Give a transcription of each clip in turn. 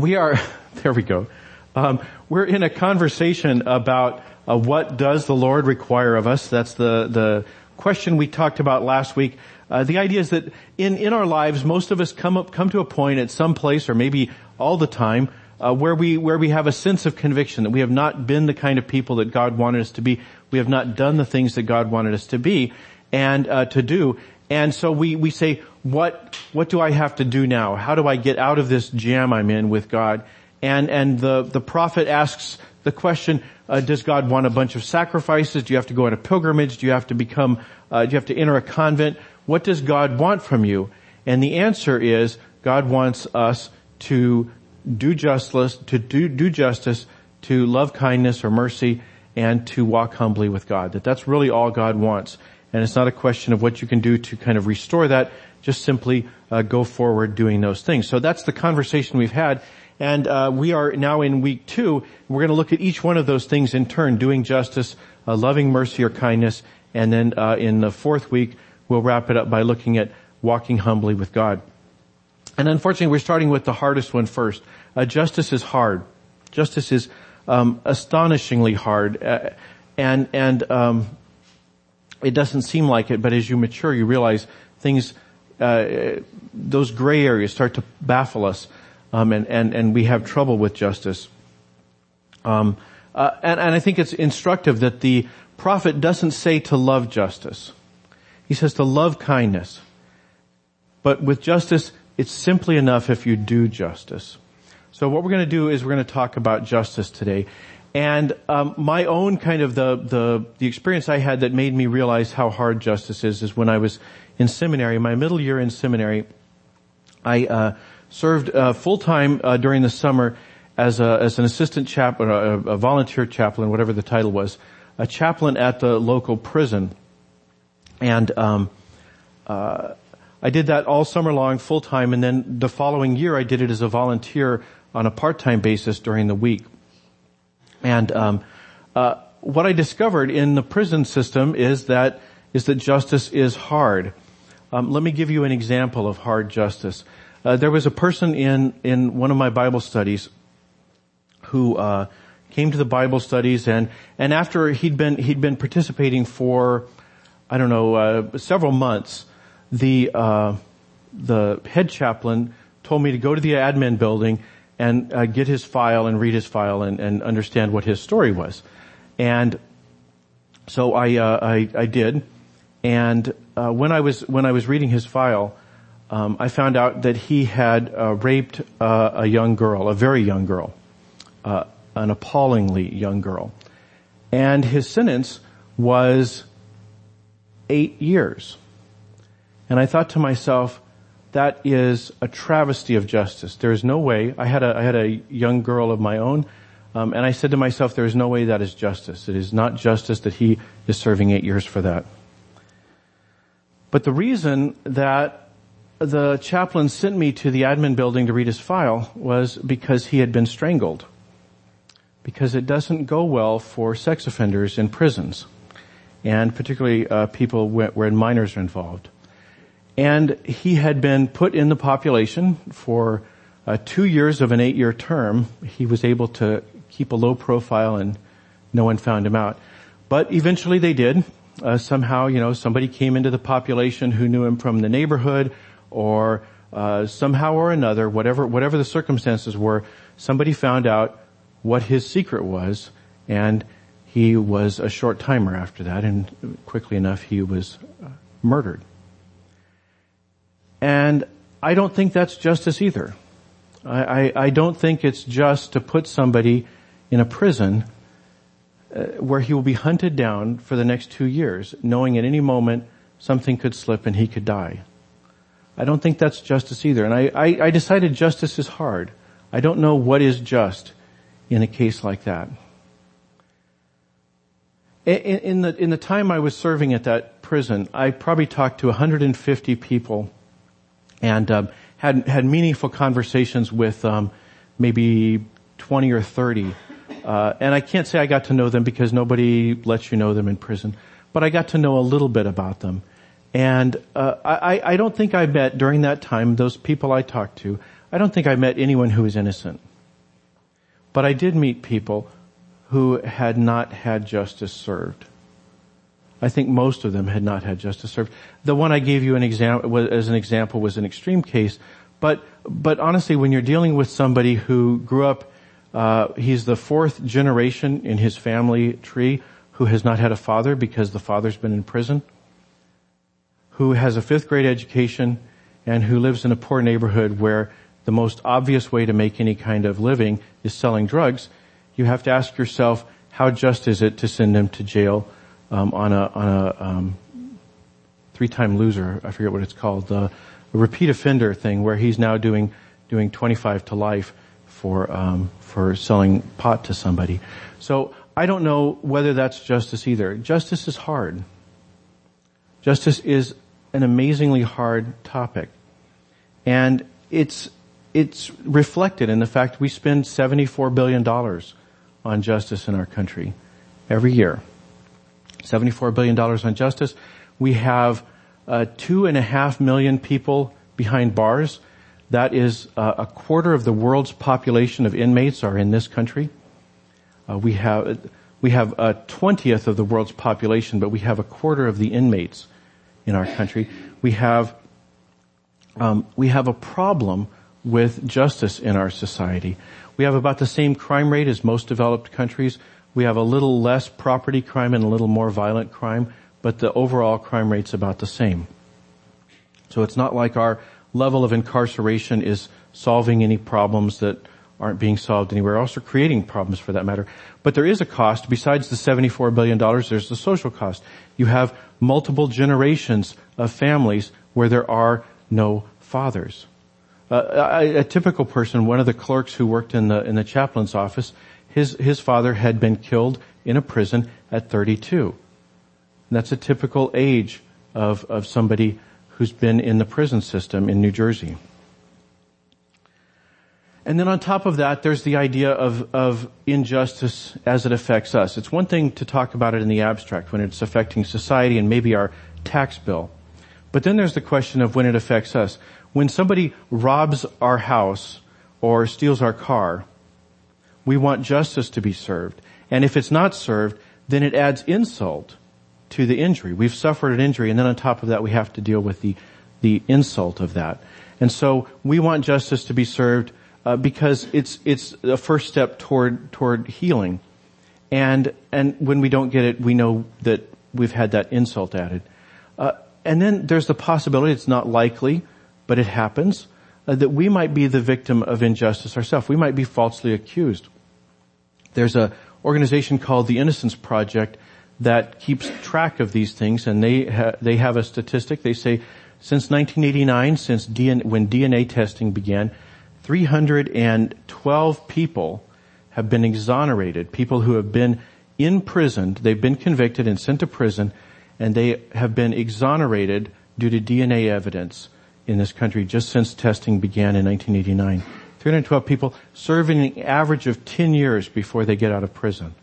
we are, there we go. Um, we're in a conversation about uh, what does the Lord require of us. That's the, the question we talked about last week. Uh, the idea is that in, in our lives, most of us come up, come to a point at some place or maybe all the time uh, where we where we have a sense of conviction that we have not been the kind of people that God wanted us to be. We have not done the things that God wanted us to be and uh, to do. And so we we say, what what do I have to do now? How do I get out of this jam I'm in with God? And and the the prophet asks the question: uh, Does God want a bunch of sacrifices? Do you have to go on a pilgrimage? Do you have to become? Uh, do you have to enter a convent? What does God want from you? And the answer is God wants us to do justice, to do, do justice, to love kindness or mercy, and to walk humbly with God. That that's really all God wants. And it's not a question of what you can do to kind of restore that, just simply uh, go forward doing those things. So that's the conversation we've had. And uh, we are now in week two. We're going to look at each one of those things in turn, doing justice, uh, loving mercy or kindness, and then uh, in the fourth week, we'll wrap it up by looking at walking humbly with God. And unfortunately, we're starting with the hardest one first. Uh, justice is hard. Justice is um, astonishingly hard, uh, and and um, it doesn't seem like it. But as you mature, you realize things, uh, those gray areas start to baffle us, um, and and and we have trouble with justice. Um, uh, and, and I think it's instructive that the prophet doesn't say to love justice. He says to love kindness. But with justice, it's simply enough if you do justice. So what we're going to do is we're going to talk about justice today. And um, my own kind of the, the the experience I had that made me realize how hard justice is is when I was in seminary, my middle year in seminary, I uh, served uh, full time uh, during the summer as a, as an assistant chaplain, a, a, volunteer chaplain, whatever the title was, a chaplain at the local prison, and um, uh, I did that all summer long, full time, and then the following year I did it as a volunteer on a part-time basis during the week. And um, uh, what I discovered in the prison system is that is that justice is hard. Um, let me give you an example of hard justice. Uh, there was a person in in one of my Bible studies who uh, came to the Bible studies, and and after he'd been he'd been participating for I don't know uh, several months the uh, the head chaplain told me to go to the admin building and uh, get his file and read his file and, and, understand what his story was. And so I uh, I, I, did. And uh, when I was when I was reading his file, um, I found out that he had uh, raped uh, a young girl, a very young girl, an appallingly young girl, and his sentence was eight years. And I thought to myself, that is a travesty of justice. There is no way. I had a, I had a young girl of my own, um, and I said to myself, there is no way that is justice. It is not justice that he is serving eight years for that. But the reason that the chaplain sent me to the admin building to read his file was because he had been strangled. Because it doesn't go well for sex offenders in prisons, and particularly uh, people where, where minors are involved. And he had been put in the population for uh, two years of an eight-year term. He was able to keep a low profile and no one found him out. But eventually they did. Uh, somehow, you know, somebody came into the population who knew him from the neighborhood or uh, somehow or another, whatever, whatever the circumstances were, somebody found out what his secret was and he was a short timer after that and quickly enough he was uh, murdered. And I don't think that's justice either. I, I, I don't think it's just to put somebody in a prison uh, where he will be hunted down for the next two years, knowing at any moment something could slip and he could die. I don't think that's justice either. And I, I, I decided justice is hard. I don't know what is just in a case like that. In, in, the, in the time I was serving at that prison, I probably talked to 150 people and um, had had meaningful conversations with um, maybe 20 or 30. Uh, and I can't say I got to know them because nobody lets you know them in prison, but I got to know a little bit about them. And uh, I, I don't think I met during that time those people I talked to. I don't think I met anyone who was innocent. But I did meet people who had not had justice served. I think most of them had not had justice served. The one I gave you an example, as an example was an extreme case, but, but honestly, when you're dealing with somebody who grew up, uh, he's the fourth generation in his family tree who has not had a father because the father's been in prison, who has a fifth grade education, and who lives in a poor neighborhood where the most obvious way to make any kind of living is selling drugs, you have to ask yourself, how just is it to send him to jail um, on a on a um, three-time loser? I forget what it's called, the repeat offender thing, where he's now doing doing 25 to life for um, for selling pot to somebody. So I don't know whether that's justice either. Justice is hard. Justice is an amazingly hard topic. And it's, it's reflected in the fact we spend $74 billion on justice in our country every year. $74 billion on justice. We have uh, two and a half million people behind bars. That is uh, a quarter of the world's population of inmates are in this country. Uh, we have we have a twentieth of the world's population, but we have a quarter of the inmates in our country. We have um, we have a problem with justice in our society. We have about the same crime rate as most developed countries. We have a little less property crime and a little more violent crime, but the overall crime rate's about the same. So it's not like our level of incarceration is solving any problems that aren't being solved anywhere else or creating problems for that matter. But there is a cost. Besides the $74 billion, there's the social cost. You have multiple generations of families where there are no fathers. Uh, a, a, typical person, one of the clerks who worked in the in the chaplain's office, his his father had been killed in a prison at 32. And that's a typical age of of somebody who's been in the prison system in New Jersey. And then on top of that, there's the idea of, of injustice as it affects us. It's one thing to talk about it in the abstract when it's affecting society and maybe our tax bill. But then there's the question of when it affects us. When somebody robs our house or steals our car, we want justice to be served. And if it's not served, then it adds insult to the injury. We've suffered an injury and then on top of that we have to deal with the, the insult of that. And so we want justice to be served uh, because it's it's a first step toward toward healing, and and when we don't get it, we know that we've had that insult added, uh, and then there's the possibility it's not likely, but it happens uh, that we might be the victim of injustice ourselves. We might be falsely accused. There's a organization called the Innocence Project that keeps track of these things, and they ha- they have a statistic. They say since 1989, since when DNA testing began 312 people have been exonerated, people who have been imprisoned, they've been convicted and sent to prison, and they have been exonerated due to DNA evidence in this country just since testing began in 1989. 312 people serving an average of 10 years before they get out of prison.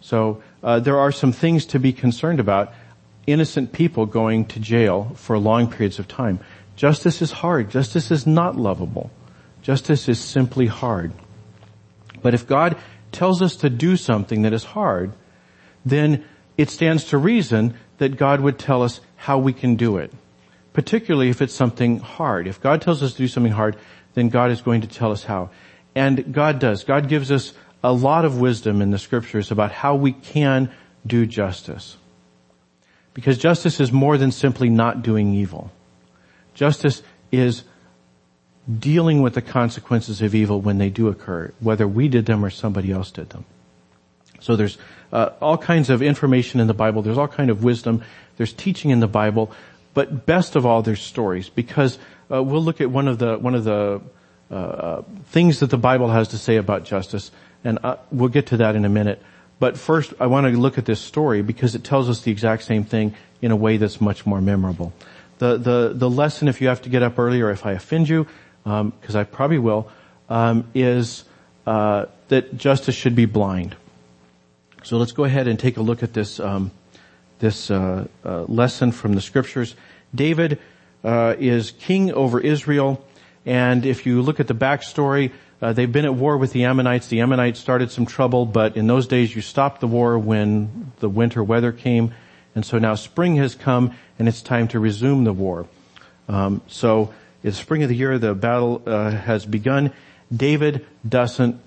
So uh, there are some things to be concerned about. Innocent people going to jail for long periods of time. Justice is hard. Justice is not lovable. Justice is simply hard. But if God tells us to do something that is hard, then it stands to reason that God would tell us how we can do it. Particularly if it's something hard. If God tells us to do something hard, then God is going to tell us how. And God does. God gives us a lot of wisdom in the scriptures about how we can do justice. Because justice is more than simply not doing evil. Justice is dealing with the consequences of evil when they do occur, whether we did them or somebody else did them. So there's uh, all kinds of information in the Bible. There's all kind of wisdom. There's teaching in the Bible, but best of all, there's stories because uh, we'll look at one of the one of the uh, uh things that the Bible has to say about justice, and uh, we'll get to that in a minute. But first, I want to look at this story because it tells us the exact same thing in a way that's much more memorable. The the the lesson, if you have to get up early or if I offend you, because um, I probably will, um, is uh, that justice should be blind. So let's go ahead and take a look at this um, this uh, uh, lesson from the scriptures. David uh, is king over Israel, and if you look at the backstory, Uh, they've been at war with the Ammonites. The Ammonites started some trouble, but in those days you stopped the war when the winter weather came. And so now spring has come and it's time to resume the war. Um, so it's spring of the year. The battle uh, has begun. David doesn't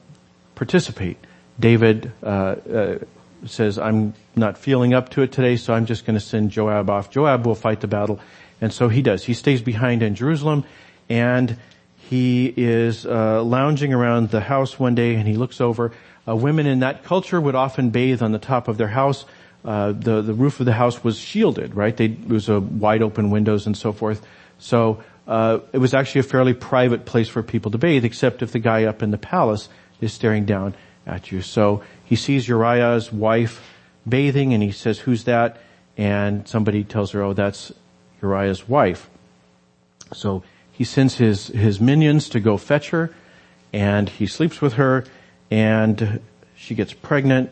participate. David uh, uh says, I'm not feeling up to it today, so I'm just going to send Joab off. Joab will fight the battle. And so he does. He stays behind in Jerusalem and he is uh, lounging around the house one day and he looks over. Uh, women in that culture would often bathe on the top of their house. Uh, the the roof of the house was shielded, right? They, it was a wide open windows and so forth. So uh, it was actually a fairly private place for people to bathe, except if the guy up in the palace is staring down at you. So he sees Uriah's wife bathing and he says, who's that? And somebody tells her, oh, that's Uriah's wife. So he sends his, his minions to go fetch her and he sleeps with her and she gets pregnant.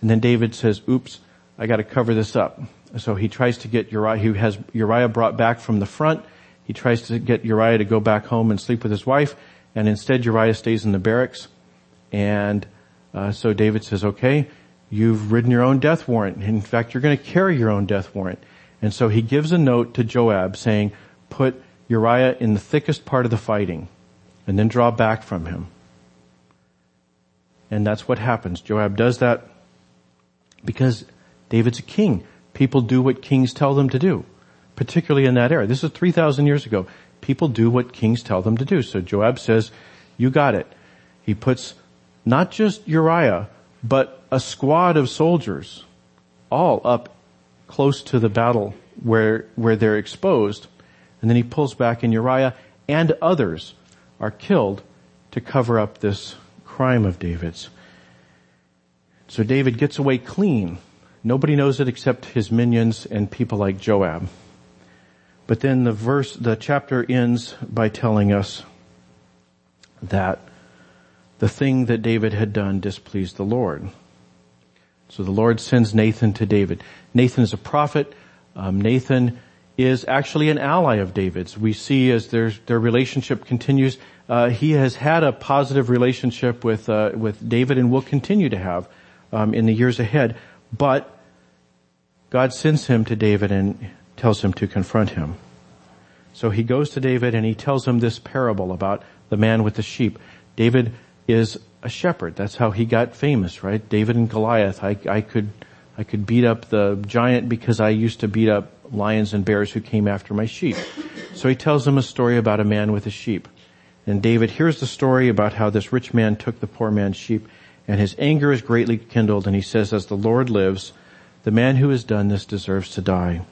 And then David says, oops, I gotta cover this up. So he tries to get Uriah, he has Uriah brought back from the front. He tries to get Uriah to go back home and sleep with his wife. And instead Uriah stays in the barracks. And uh, so David says, okay, you've written your own death warrant. In fact, you're going to carry your own death warrant. And so he gives a note to Joab saying, put Uriah in the thickest part of the fighting and then draw back from him. And that's what happens. Joab does that because David's a king. People do what kings tell them to do, particularly in that era. This is 3,000 years ago. People do what kings tell them to do. So Joab says, you got it. He puts not just Uriah, but a squad of soldiers all up close to the battle where, where they're exposed. And then he pulls back and Uriah and others are killed to cover up this crime of David's. So David gets away clean. Nobody knows it except his minions and people like Joab. But then the verse, the chapter ends by telling us that the thing that David had done displeased the Lord. So the Lord sends Nathan to David. Nathan is a prophet. Um, Nathan is actually an ally of David's. We see as their their relationship continues, uh, he has had a positive relationship with uh, with David and will continue to have um, in the years ahead. But God sends him to David and tells him to confront him. So he goes to David and he tells him this parable about the man with the sheep. David is a shepherd. That's how he got famous, right? David and Goliath. I, I could, I could beat up the giant because I used to beat up lions and bears who came after my sheep. So he tells them a story about a man with a sheep. And David hears the story about how this rich man took the poor man's sheep and his anger is greatly kindled and he says, as the Lord lives, the man who has done this deserves to die.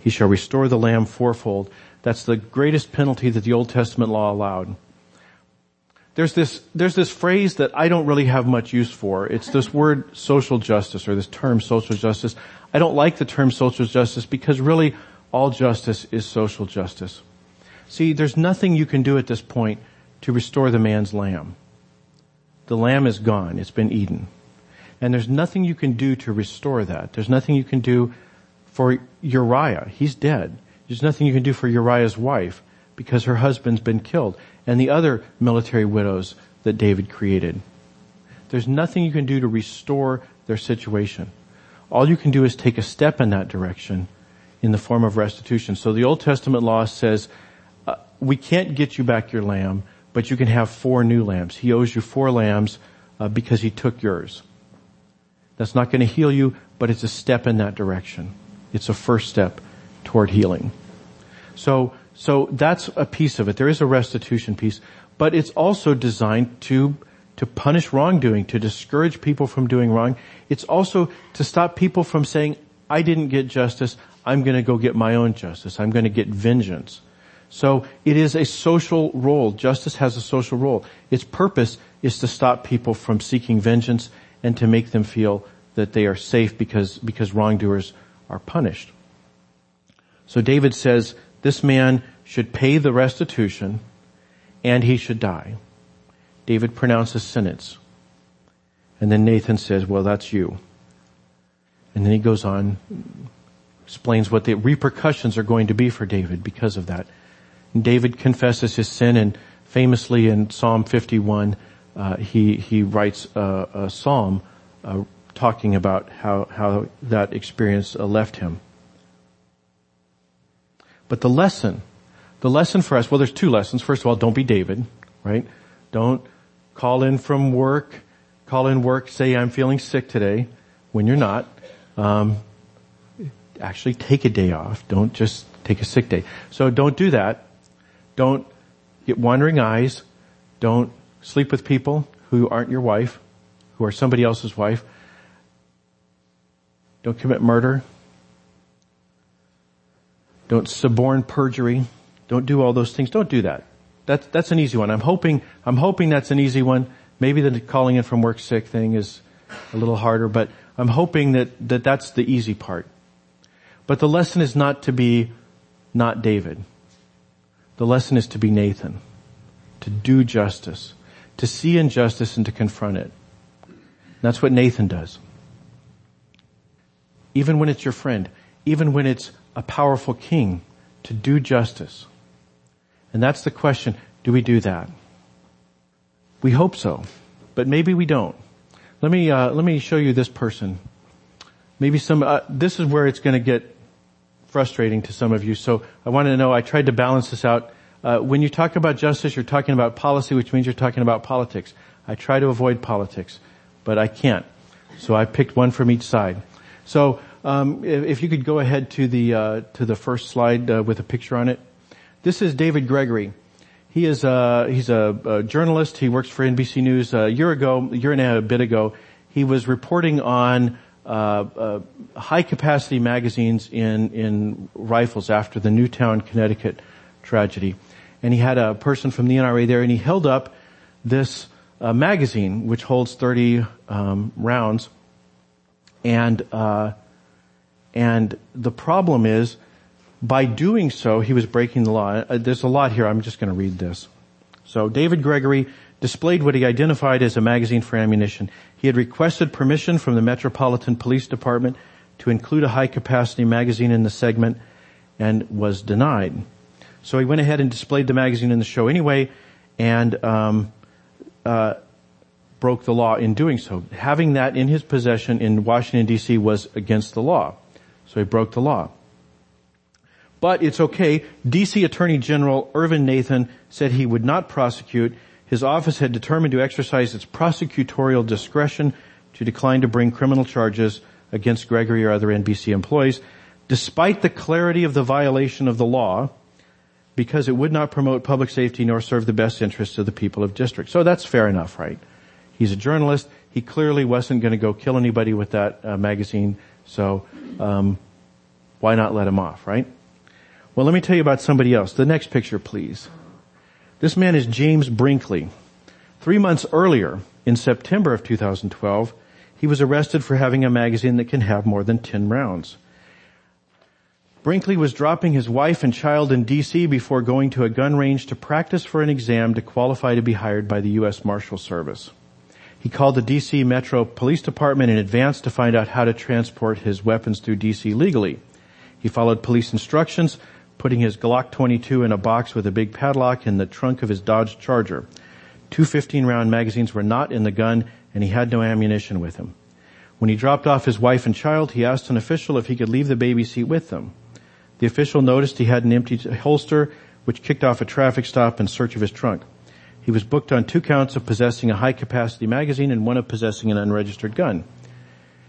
He shall restore the lamb fourfold. That's the greatest penalty that the Old Testament law allowed there's this, there's this phrase that I don't really have much use for. It's this word social justice or this term social justice. I don't like the term social justice because really all justice is social justice. See, there's nothing you can do at this point to restore the man's lamb. The lamb is gone. It's been eaten. And there's nothing you can do to restore that. There's nothing you can do for Uriah. He's dead. There's nothing you can do for Uriah's wife because her husband's been killed and the other military widows that David created. There's nothing you can do to restore their situation. All you can do is take a step in that direction in the form of restitution. So the Old Testament law says, uh, we can't get you back your lamb, but you can have four new lambs. He owes you four lambs uh, because he took yours. That's not going to heal you, but it's a step in that direction. It's a first step toward healing. So so that's a piece of it. There is a restitution piece, but it's also designed to to punish wrongdoing, to discourage people from doing wrong. It's also to stop people from saying, I didn't get justice, I'm gonna go get my own justice. I'm gonna get vengeance. So it is a social role. Justice has a social role. Its purpose is to stop people from seeking vengeance and to make them feel that they are safe because, because wrongdoers are punished. So David says, this man should pay the restitution and he should die. David pronounces sentence. And then Nathan says, well, that's you. And then he goes on, explains what the repercussions are going to be for David because of that. And David confesses his sin and famously in Psalm 51, uh, he he writes a, a psalm uh, talking about how how that experience uh, left him. But the lesson, the lesson for us, well, there's two lessons. First of all, don't be David, right? Don't call in from work, call in work, say I'm feeling sick today when you're not. Um, actually take a day off. Don't just take a sick day. So don't do that. Don't get wandering eyes. Don't sleep with people who aren't your wife, who are somebody else's wife. Don't commit murder. Don't suborn perjury. Don't do all those things. Don't do that. That's, that's an easy one. I'm hoping, I'm hoping that's an easy one. Maybe the calling in from work sick thing is a little harder, but I'm hoping that, that that's the easy part. But the lesson is not to be not David. The lesson is to be Nathan. To do justice. To see injustice and to confront it. That's what Nathan does. Even when it's your friend. Even when it's a powerful king. To do justice. And that's the question. Do we do that? We hope so. But maybe we don't. Let me, uh, let me show you this person. Maybe some, uh, this is where it's going to get frustrating to some of you. So I want to know, I tried to balance this out. Uh, when you talk about justice, you're talking about policy, which means you're talking about politics. I try to avoid politics, but I can't. So I picked one from each side. So um, if, you could go ahead to the uh, to the first slide uh, with a picture on it. This is David Gregory. He is uh, he's a, a, journalist. He works for NBC News. A year ago, a year and a bit ago, he was reporting on uh, uh, high capacity magazines in in rifles after the Newtown, Connecticut tragedy, and he had a person from the NRA there, and he held up this uh, magazine which holds 30 um, rounds, and and the problem is by doing so he was breaking the law. Uh, there's a lot here. I'm just going to read this. So David Gregory displayed what he identified as a magazine for ammunition. He had requested permission from the Metropolitan Police Department to include a high capacity magazine in the segment and was denied. So he went ahead and displayed the magazine in the show anyway and um, uh, broke the law in doing so. Having that in his possession in Washington D.C. was against the law. So he broke the law. But it's okay. D.C. Attorney General Irvin Nathan said he would not prosecute his office had determined to exercise its prosecutorial discretion to decline to bring criminal charges against Gregory or other NBC employees, despite the clarity of the violation of the law, because it would not promote public safety nor serve the best interests of the people of district. So that's fair enough, right? He's a journalist. He clearly wasn't going to go kill anybody with that uh, magazine. So um, why not let him off, right? Well, let me tell you about somebody else. The next picture, please. This man is James Brinkley. Three months earlier, in September of 2012, he was arrested for having a magazine that can have more than 10 rounds. Brinkley was dropping his wife and child in DC before going to a gun range to practice for an exam to qualify to be hired by the U.S. Marshal Service. He called the DC Metro Police Department in advance to find out how to transport his weapons through DC legally. He followed police instructions, putting his Glock 22 in a box with a big padlock in the trunk of his Dodge Charger. Two 15 round magazines were not in the gun and he had no ammunition with him. When he dropped off his wife and child, he asked an official if he could leave the baby seat with them. The official noticed he had an empty holster, which kicked off a traffic stop in search of his trunk. He was booked on two counts of possessing a high capacity magazine and one of possessing an unregistered gun.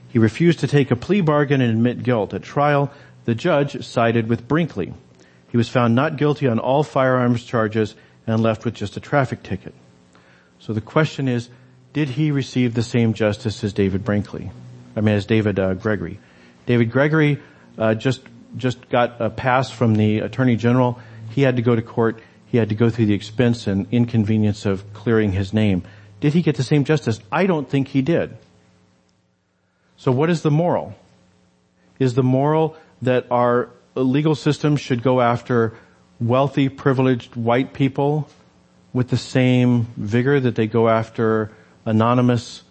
He refused to take a plea bargain and admit guilt. At trial, the judge sided with Brinkley. He was found not guilty on all firearms charges and left with just a traffic ticket. So the question is, did he receive the same justice as David Brinkley? I mean, as David uh, Gregory. David Gregory uh, just just got a pass from the Attorney General. He had to go to court. He had to go through the expense and inconvenience of clearing his name. Did he get the same justice? I don't think he did. So what is the moral? Is the moral that our legal system should go after wealthy, privileged white people with the same vigor that they go after anonymous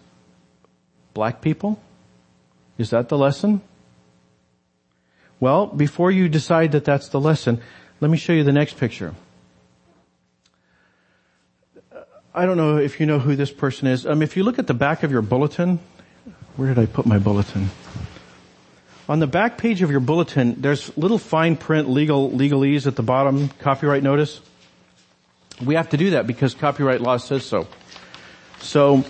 black people? Is that the lesson? Well, before you decide that that's the lesson, let me show you the next picture. I don't know if you know who this person is. Um, if you look at the back of your bulletin, where did I put my bulletin? On the back page of your bulletin, there's little fine print legal legalese at the bottom, copyright notice. We have to do that because copyright law says so. So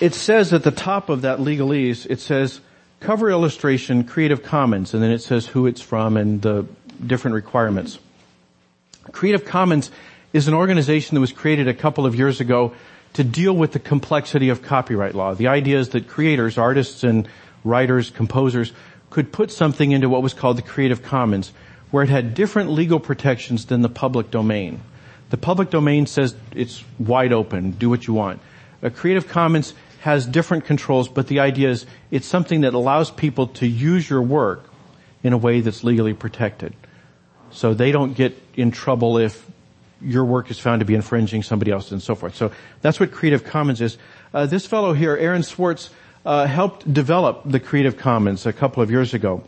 it says at the top of that legalese, it says cover illustration Creative Commons, and then it says who it's from and the different requirements. Creative Commons is an organization that was created a couple of years ago to deal with the complexity of copyright law. The idea is that creators, artists and writers, composers could put something into what was called the Creative Commons, where it had different legal protections than the public domain. The public domain says it's wide open, do what you want. A Creative Commons has different controls, but the idea is it's something that allows people to use your work in a way that's legally protected. So they don't get in trouble if your work is found to be infringing somebody else and so forth. So that's what Creative Commons is. Uh, this fellow here, Aaron Swartz, uh, helped develop the Creative Commons a couple of years ago.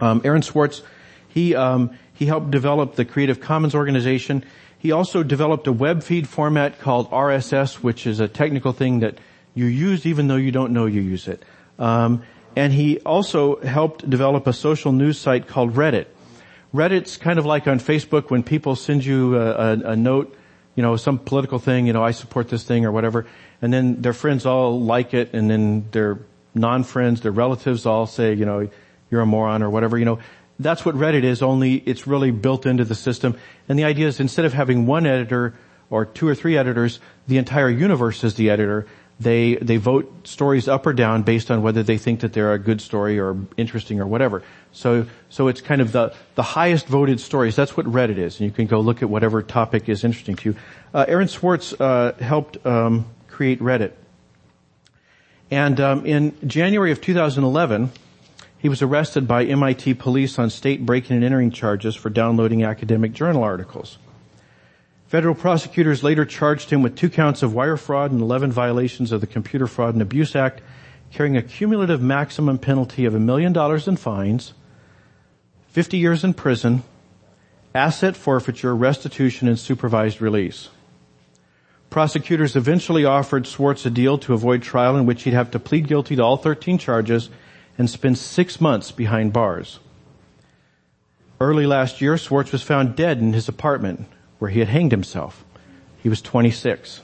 Um, Aaron Swartz, he um, he helped develop the Creative Commons organization. He also developed a web feed format called RSS, which is a technical thing that you use even though you don't know you use it. Um, and he also helped develop a social news site called Reddit. Reddit's kind of like on Facebook when people send you a, a, a note, you know, some political thing, you know, I support this thing or whatever, and then their friends all like it, and then their non-friends, their relatives all say, you know, you're a moron or whatever, you know. That's what Reddit is, only it's really built into the system. And the idea is instead of having one editor or two or three editors, the entire universe is the editor. They, they vote stories up or down based on whether they think that they're a good story or interesting or whatever. So, so it's kind of the, the highest voted stories. That's what Reddit is. And you can go look at whatever topic is interesting to you. Uh, Aaron Swartz, uh, helped, um, create Reddit. And, um, in January of 2011, he was arrested by MIT police on state breaking and entering charges for downloading academic journal articles. Federal prosecutors later charged him with two counts of wire fraud and 11 violations of the Computer Fraud and Abuse Act, carrying a cumulative maximum penalty of a million dollars in fines, 50 years in prison, asset forfeiture, restitution, and supervised release. Prosecutors eventually offered Swartz a deal to avoid trial in which he'd have to plead guilty to all 13 charges and spend six months behind bars. Early last year, Swartz was found dead in his apartment where he had hanged himself. He was 26.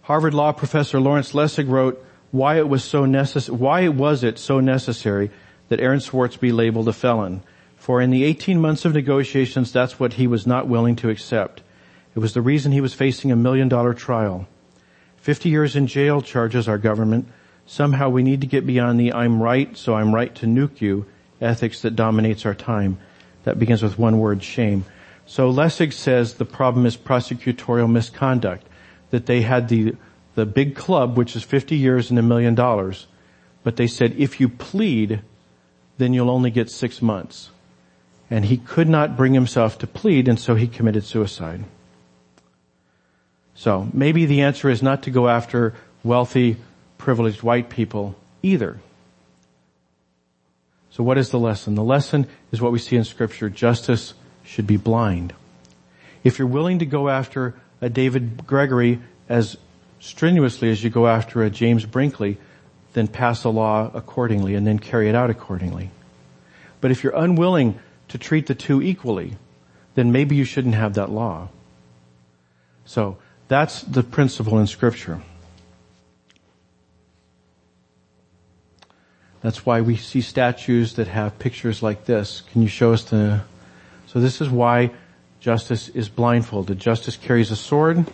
Harvard Law professor Lawrence Lessig wrote, why it was so necess- why was it so necessary that Aaron Swartz be labeled a felon? For in the 18 months of negotiations, that's what he was not willing to accept. It was the reason he was facing a million dollar trial. 50 years in jail charges our government. Somehow we need to get beyond the I'm right, so I'm right to nuke you ethics that dominates our time. That begins with one word, shame. So Lessig says the problem is prosecutorial misconduct, that they had the, the big club, which is 50 years and a million dollars, but they said if you plead, then you'll only get six months. And he could not bring himself to plead, and so he committed suicide. So maybe the answer is not to go after wealthy, privileged white people either. So what is the lesson? The lesson is what we see in scripture. Justice should be blind. If you're willing to go after a David Gregory as strenuously as you go after a James Brinkley, then pass a law accordingly and then carry it out accordingly. But if you're unwilling to treat the two equally, then maybe you shouldn't have that law. So that's the principle in scripture. That's why we see statues that have pictures like this. Can you show us the, so this is why justice is blindfolded. Justice carries a sword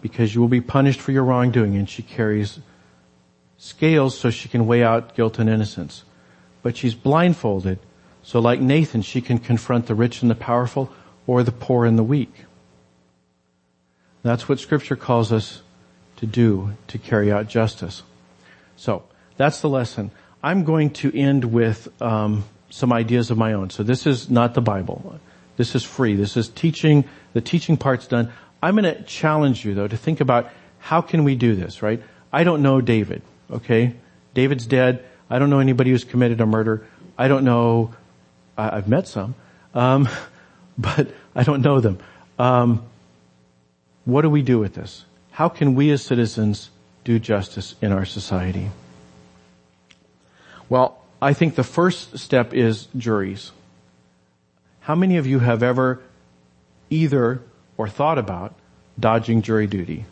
because you will be punished for your wrongdoing and she carries scales so she can weigh out guilt and innocence. But she's blindfolded so like Nathan she can confront the rich and the powerful or the poor and the weak. That's what scripture calls us to do to carry out justice. So that's the lesson. I'm going to end with um, some ideas of my own. So this is not the Bible. This is free. This is teaching. The teaching part's done. I'm going to challenge you though to think about how can we do this, right? I don't know David, okay? David's dead. I don't know anybody who's committed a murder. I don't know, I, have met some, um, but I don't know them. Um, what do we do with this? How can we as citizens do justice in our society? Well, I think the first step is juries. How many of you have ever either or thought about dodging jury duty?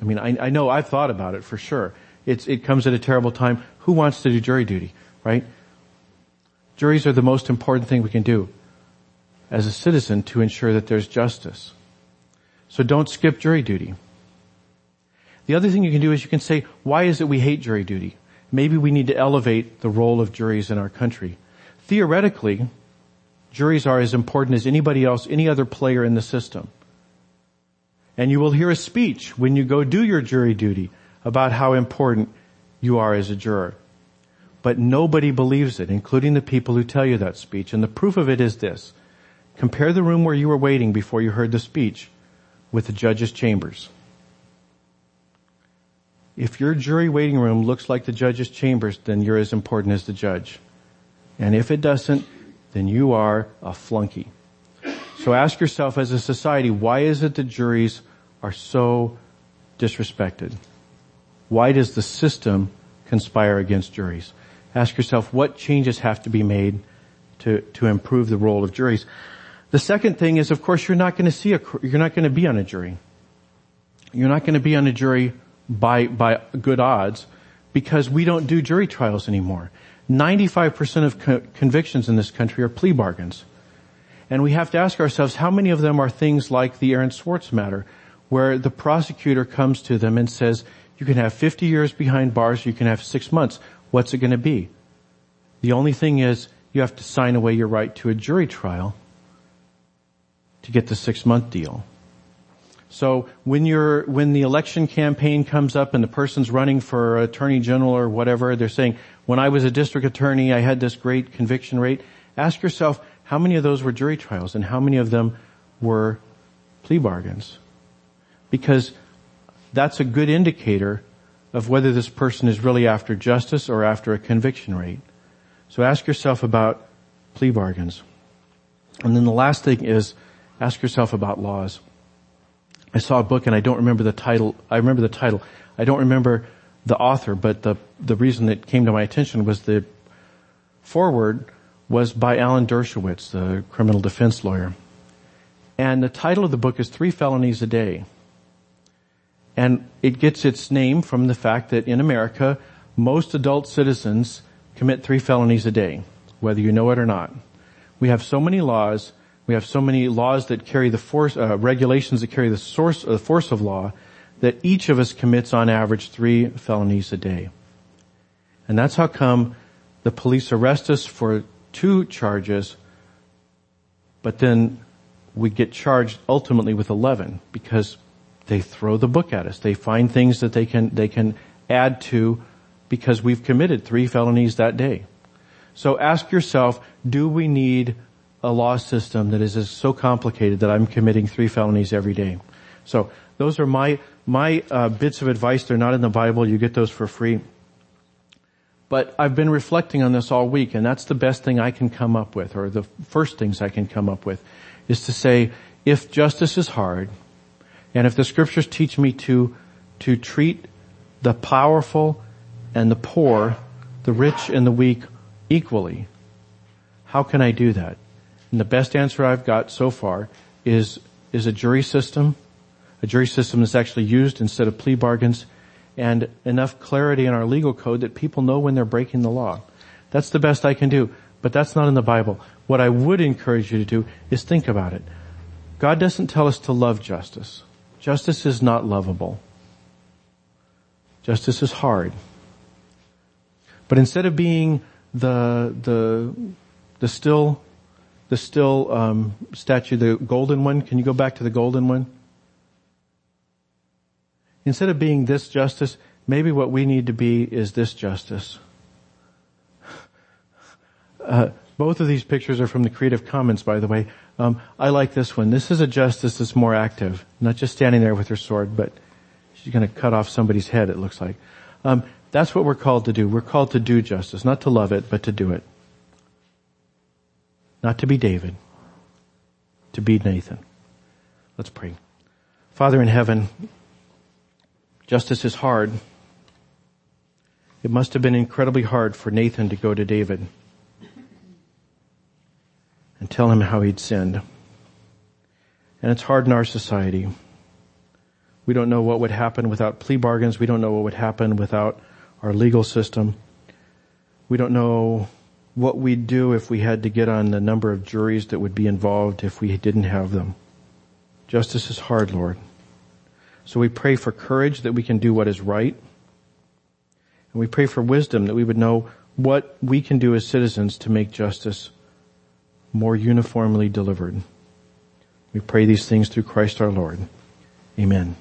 I mean, I, I know I've thought about it for sure. It's, it comes at a terrible time. Who wants to do jury duty, right? Juries are the most important thing we can do as a citizen to ensure that there's justice. So don't skip jury duty. The other thing you can do is you can say, why is it we hate jury duty? Maybe we need to elevate the role of juries in our country. Theoretically, juries are as important as anybody else, any other player in the system. And you will hear a speech when you go do your jury duty about how important you are as a juror. But nobody believes it, including the people who tell you that speech. And the proof of it is this. Compare the room where you were waiting before you heard the speech with the judge's chambers. If your jury waiting room looks like the judge's chambers, then you're as important as the judge. And if it doesn't, then you are a flunky. So ask yourself as a society, why is it that juries are so disrespected? Why does the system conspire against juries? Ask yourself what changes have to be made to, to improve the role of juries. The second thing is, of course, you're not going to see a, you're not going to be on a jury. You're not going to be on a jury by, by good odds because we don't do jury trials anymore. 95% of co- convictions in this country are plea bargains. And we have to ask ourselves how many of them are things like the Aaron Swartz matter, where the prosecutor comes to them and says, you can have 50 years behind bars, you can have six months. What's it going to be? The only thing is you have to sign away your right to a jury trial to get the six month deal. So when you're, when the election campaign comes up and the person's running for attorney general or whatever, they're saying, when I was a district attorney, I had this great conviction rate. Ask yourself, how many of those were jury trials and how many of them were plea bargains? Because that's a good indicator of whether this person is really after justice or after a conviction rate. So ask yourself about plea bargains. And then the last thing is ask yourself about laws. I saw a book and I don't remember the title. I remember the title. I don't remember the author, but the, the reason it came to my attention was the foreword was by Alan Dershowitz, the criminal defense lawyer. And the title of the book is Three Felonies a Day. And it gets its name from the fact that in America, most adult citizens commit three felonies a day, whether you know it or not. We have so many laws, we have so many laws that carry the force, uh, regulations that carry the source, uh, the force of law, that each of us commits on average three felonies a day. And that's how come the police arrest us for two charges, but then we get charged ultimately with 11 because they throw the book at us. They find things that they can, they can add to because we've committed three felonies that day. So ask yourself, do we need a law system that is so complicated that I'm committing three felonies every day? So those are my, my uh, bits of advice. They're not in the Bible. You get those for free. But I've been reflecting on this all week and that's the best thing I can come up with or the first things I can come up with is to say, if justice is hard and if the scriptures teach me to, to treat the powerful and the poor, the rich and the weak equally, how can I do that? And the best answer I've got so far is, is a jury system, a jury system that's actually used instead of plea bargains, and enough clarity in our legal code that people know when they're breaking the law. That's the best I can do, but that's not in the Bible. What I would encourage you to do is think about it. God doesn't tell us to love justice. Justice is not lovable. Justice is hard. But instead of being the, the, the still, the still, um, statue, the golden one, can you go back to the golden one? Instead of being this justice, maybe what we need to be is this justice. Uh, both of these pictures are from the Creative Commons, by the way. Um, I like this one. This is a justice that's more active, not just standing there with her sword, but she's going to cut off somebody's head. It looks like. Um, that's what we're called to do. We're called to do justice, not to love it, but to do it. Not to be David, to be Nathan. Let's pray. Father in heaven, justice is hard. It must have been incredibly hard for Nathan to go to David and tell him how he'd sinned. And it's hard in our society. We don't know what would happen without plea bargains. We don't know what would happen without our legal system. We don't know what we'd do if we had to get on the number of juries that would be involved if we didn't have them. Justice is hard, Lord. So we pray for courage that we can do what is right. And we pray for wisdom that we would know what we can do as citizens to make justice more uniformly delivered. We pray these things through Christ our Lord. Amen.